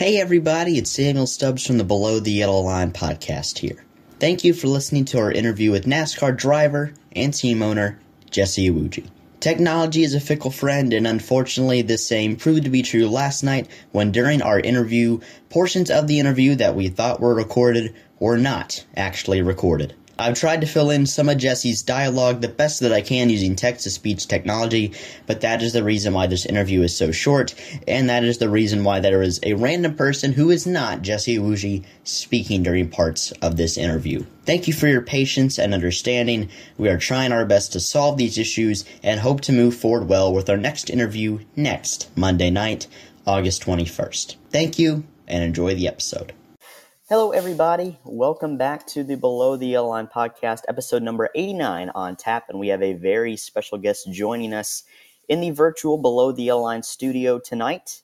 Hey everybody, it's Samuel Stubbs from the Below the Yellow Line podcast here. Thank you for listening to our interview with NASCAR driver and team owner Jesse Iwuji. Technology is a fickle friend, and unfortunately, the same proved to be true last night when, during our interview, portions of the interview that we thought were recorded were not actually recorded. I've tried to fill in some of Jesse's dialogue the best that I can using text to speech technology, but that is the reason why this interview is so short, and that is the reason why there is a random person who is not Jesse Iwuji speaking during parts of this interview. Thank you for your patience and understanding. We are trying our best to solve these issues and hope to move forward well with our next interview next Monday night, August 21st. Thank you and enjoy the episode. Hello, everybody. Welcome back to the Below the Yellow Line podcast, episode number 89 on tap. And we have a very special guest joining us in the virtual Below the Yellow Line studio tonight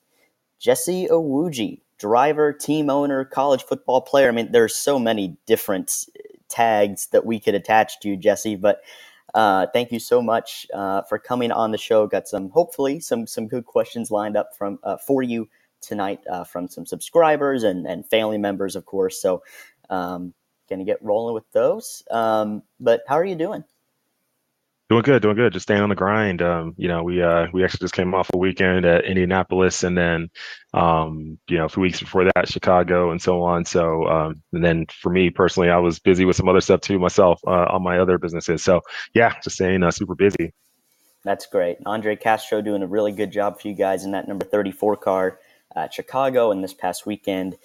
Jesse Iwuji, driver, team owner, college football player. I mean, there's so many different tags that we could attach to you, Jesse, but uh, thank you so much uh, for coming on the show. Got some, hopefully, some some good questions lined up from uh, for you tonight uh, from some subscribers and, and family members, of course. So, um, going to get rolling with those. Um, but how are you doing? Doing good, doing good. Just staying on the grind. Um, you know, we uh, we actually just came off a weekend at Indianapolis, and then, um, you know, a few weeks before that, Chicago, and so on. So, um, and then for me personally, I was busy with some other stuff too myself uh, on my other businesses. So, yeah, just staying uh, super busy. That's great. Andre Castro doing a really good job for you guys in that number thirty-four car at Chicago and this past weekend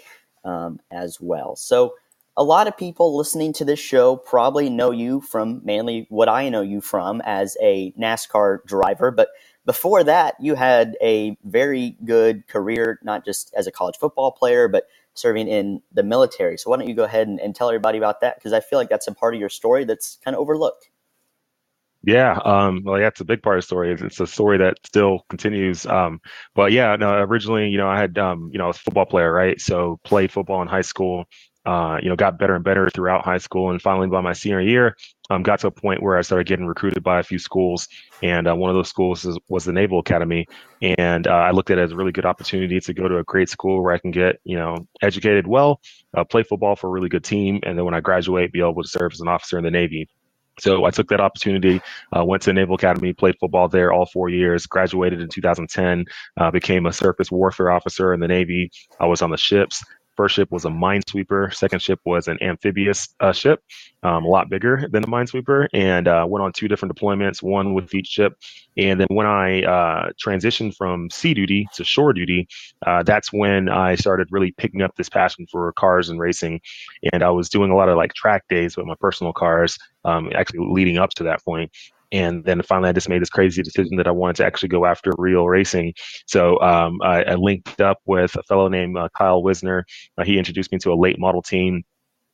um, as well. So, a lot of people listening to this show probably know you from mainly what I know you from as a NASCAR driver. But before that, you had a very good career, not just as a college football player, but serving in the military. So, why don't you go ahead and, and tell everybody about that? Because I feel like that's a part of your story that's kind of overlooked. Yeah, um, well, it's a big part of the story. It's, it's a story that still continues. Um, but yeah, no, originally, you know, I had, um, you know, I was a football player, right? So played football in high school. Uh, you know, got better and better throughout high school, and finally by my senior year, um, got to a point where I started getting recruited by a few schools, and uh, one of those schools is, was the Naval Academy, and uh, I looked at it as a really good opportunity to go to a great school where I can get, you know, educated well, uh, play football for a really good team, and then when I graduate, be able to serve as an officer in the Navy. So I took that opportunity, uh, went to Naval Academy, played football there all four years, graduated in 2010, uh, became a surface warfare officer in the Navy. I was on the ships, First ship was a minesweeper. Second ship was an amphibious uh, ship, um, a lot bigger than a minesweeper, and uh, went on two different deployments, one with each ship. And then when I uh, transitioned from sea duty to shore duty, uh, that's when I started really picking up this passion for cars and racing. And I was doing a lot of like track days with my personal cars, um, actually leading up to that point and then finally I just made this crazy decision that I wanted to actually go after real racing. So um, I, I, linked up with a fellow named uh, Kyle Wisner. Uh, he introduced me to a late model team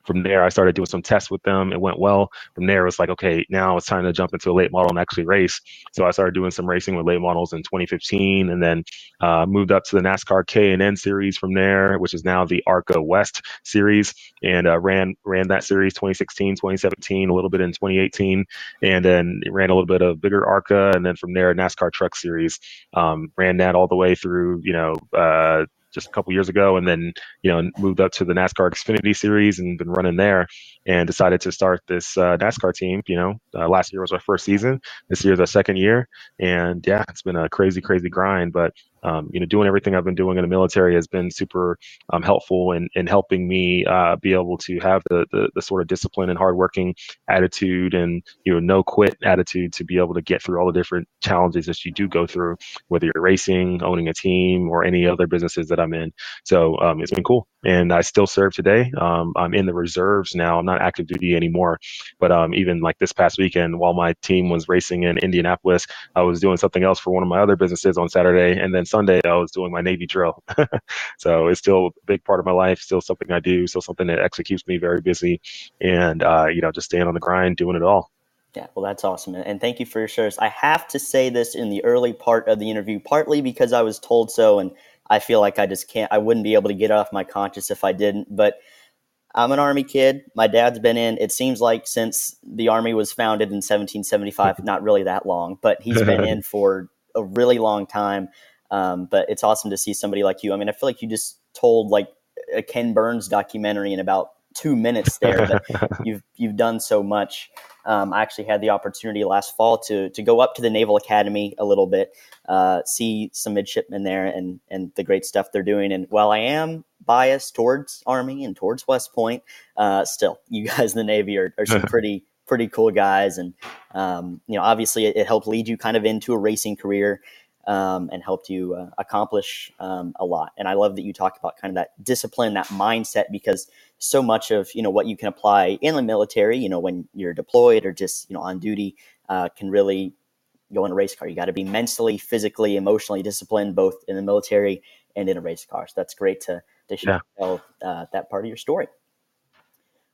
from there, I started doing some tests with them. It went well. From there, it was like, okay, now it's time to jump into a late model and actually race. So I started doing some racing with late models in 2015, and then uh, moved up to the NASCAR K and N series from there, which is now the ARCA West series, and uh, ran ran that series 2016, 2017, a little bit in 2018, and then ran a little bit of bigger ARCA, and then from there NASCAR Truck Series. Um, ran that all the way through, you know. Uh, just a couple years ago, and then you know moved up to the NASCAR Xfinity Series and been running there. And decided to start this uh, NASCAR team. You know, uh, last year was our first season. This year is our second year, and yeah, it's been a crazy, crazy grind. But um, you know, doing everything I've been doing in the military has been super um, helpful in, in helping me uh, be able to have the, the, the sort of discipline and hardworking attitude and you know no quit attitude to be able to get through all the different challenges that you do go through, whether you're racing, owning a team, or any other businesses that I'm in. So um, it's been cool, and I still serve today. Um, I'm in the reserves now. I'm not active duty anymore, but um, even like this past weekend, while my team was racing in Indianapolis, I was doing something else for one of my other businesses on Saturday, and then Sunday I was doing my Navy drill. so it's still a big part of my life, still something I do, still something that actually keeps me very busy, and uh, you know, just staying on the grind, doing it all. Yeah, well, that's awesome. And thank you for your service. I have to say this in the early part of the interview, partly because I was told so, and I feel like I just can't, I wouldn't be able to get off my conscience if I didn't. But I'm an Army kid. My dad's been in, it seems like since the Army was founded in 1775, not really that long, but he's been in for a really long time. Um, but it's awesome to see somebody like you. I mean, I feel like you just told like a Ken Burns documentary in about two minutes there. But you've you've done so much. Um, I actually had the opportunity last fall to to go up to the Naval Academy a little bit, uh, see some midshipmen there, and and the great stuff they're doing. And while I am biased towards Army and towards West Point, uh, still, you guys in the Navy are, are some pretty pretty cool guys, and um, you know, obviously, it, it, helped lead you kind of into a racing career. Um, and helped you uh, accomplish um, a lot. And I love that you talk about kind of that discipline, that mindset, because so much of you know what you can apply in the military, you know, when you're deployed or just you know on duty, uh, can really go in a race car. You got to be mentally, physically, emotionally disciplined, both in the military and in a race car. So that's great to to share yeah. uh, that part of your story.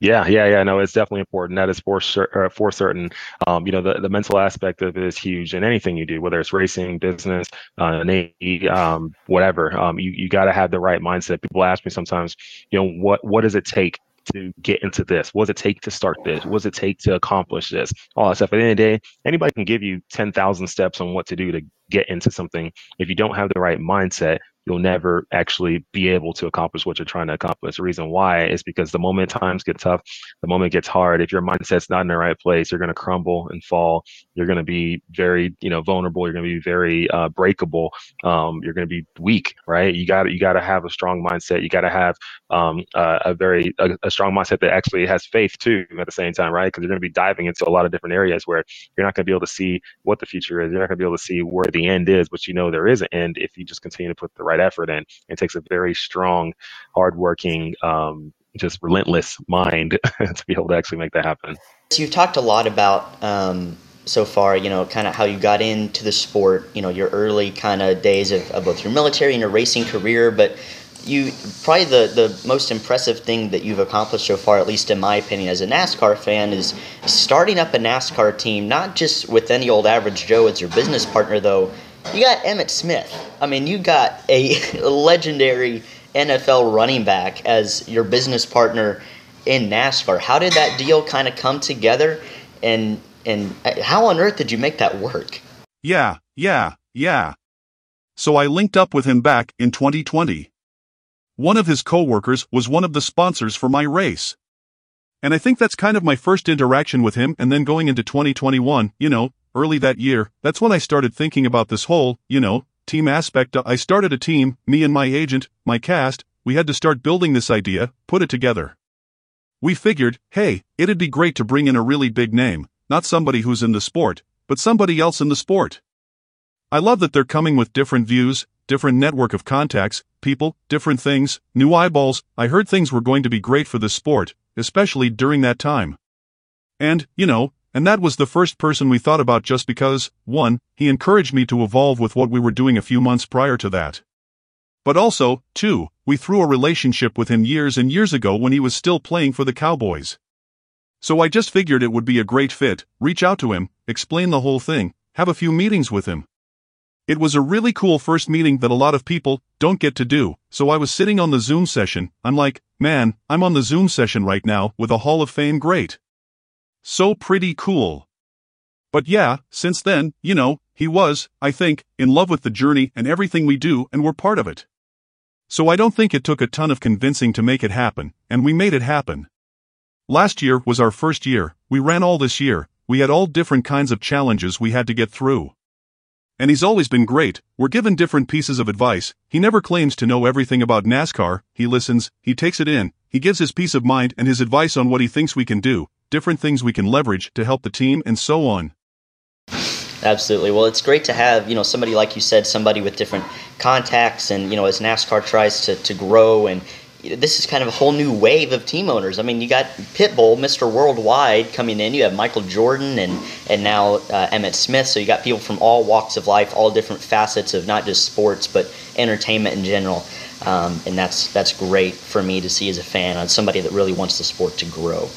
Yeah, yeah, yeah. No, it's definitely important. That is for sure. For certain, um, you know, the, the mental aspect of it is huge in anything you do, whether it's racing, business, uh, Navy, um, whatever. Um, you you got to have the right mindset. People ask me sometimes, you know, what what does it take to get into this? What does it take to start this? What does it take to accomplish this? All that stuff. At the end of the day, anybody can give you 10,000 steps on what to do to get into something. If you don't have the right mindset, you'll never actually be able to accomplish what you're trying to accomplish. The reason why is because the moment times get tough, the moment gets hard, if your mindset's not in the right place, you're going to crumble and fall. You're going to be very, you know, vulnerable. You're going to be very uh, breakable. Um, you're going to be weak, right? You got you got to have a strong mindset. You got to have um, uh, a very a, a, strong mindset that actually has faith too at the same time, right? Because you're going to be diving into a lot of different areas where you're not going to be able to see what the future is. You're not going to be able to see where the end is, but you know there is an end if you just continue to put the right right effort in. It takes a very strong, hardworking, um, just relentless mind to be able to actually make that happen. So you've talked a lot about um, so far, you know, kind of how you got into the sport, you know, your early kind of days of, both your military and your racing career, but you probably the, the most impressive thing that you've accomplished so far, at least in my opinion, as a NASCAR fan, is starting up a NASCAR team, not just with any old average Joe as your business partner, though, you got Emmitt Smith. I mean, you got a legendary NFL running back as your business partner in NASCAR. How did that deal kind of come together, and and uh, how on earth did you make that work? Yeah, yeah, yeah. So I linked up with him back in 2020. One of his coworkers was one of the sponsors for my race. And I think that's kind of my first interaction with him and then going into 2021, you know, early that year, that's when I started thinking about this whole, you know, team aspect. Uh, I started a team, me and my agent, my cast, we had to start building this idea, put it together. We figured, hey, it'd be great to bring in a really big name, not somebody who's in the sport, but somebody else in the sport. I love that they're coming with different views, different network of contacts, people, different things, new eyeballs. I heard things were going to be great for this sport, especially during that time. And, you know, and that was the first person we thought about just because, one, he encouraged me to evolve with what we were doing a few months prior to that. But also, two, we threw a relationship with him years and years ago when he was still playing for the Cowboys. So I just figured it would be a great fit, reach out to him, explain the whole thing, have a few meetings with him. It was a really cool first meeting that a lot of people don't get to do, so I was sitting on the Zoom session, I'm like, man, I'm on the Zoom session right now with a Hall of Fame great. So pretty cool. But yeah, since then, you know, he was, I think, in love with the journey and everything we do and we're part of it. So I don't think it took a ton of convincing to make it happen, and we made it happen. Last year was our first year, we ran all this year, we had all different kinds of challenges we had to get through. And he's always been great, we're given different pieces of advice, he never claims to know everything about NASCAR, he listens, he takes it in, he gives his peace of mind and his advice on what he thinks we can do, different things we can leverage to help the team, and so on. Absolutely. Well, it's great to have, you know, somebody like you said, somebody with different contacts and, you know, as NASCAR tries to, to grow and this is kind of a whole new wave of team owners. I mean, you got Pitbull, Mr. Worldwide coming in. You have Michael Jordan and and now uh, Emmitt Smith. So you got people from all walks of life, all different facets of not just sports but entertainment in general. Um, and that's that's great for me to see as a fan on somebody that really wants the sport to grow.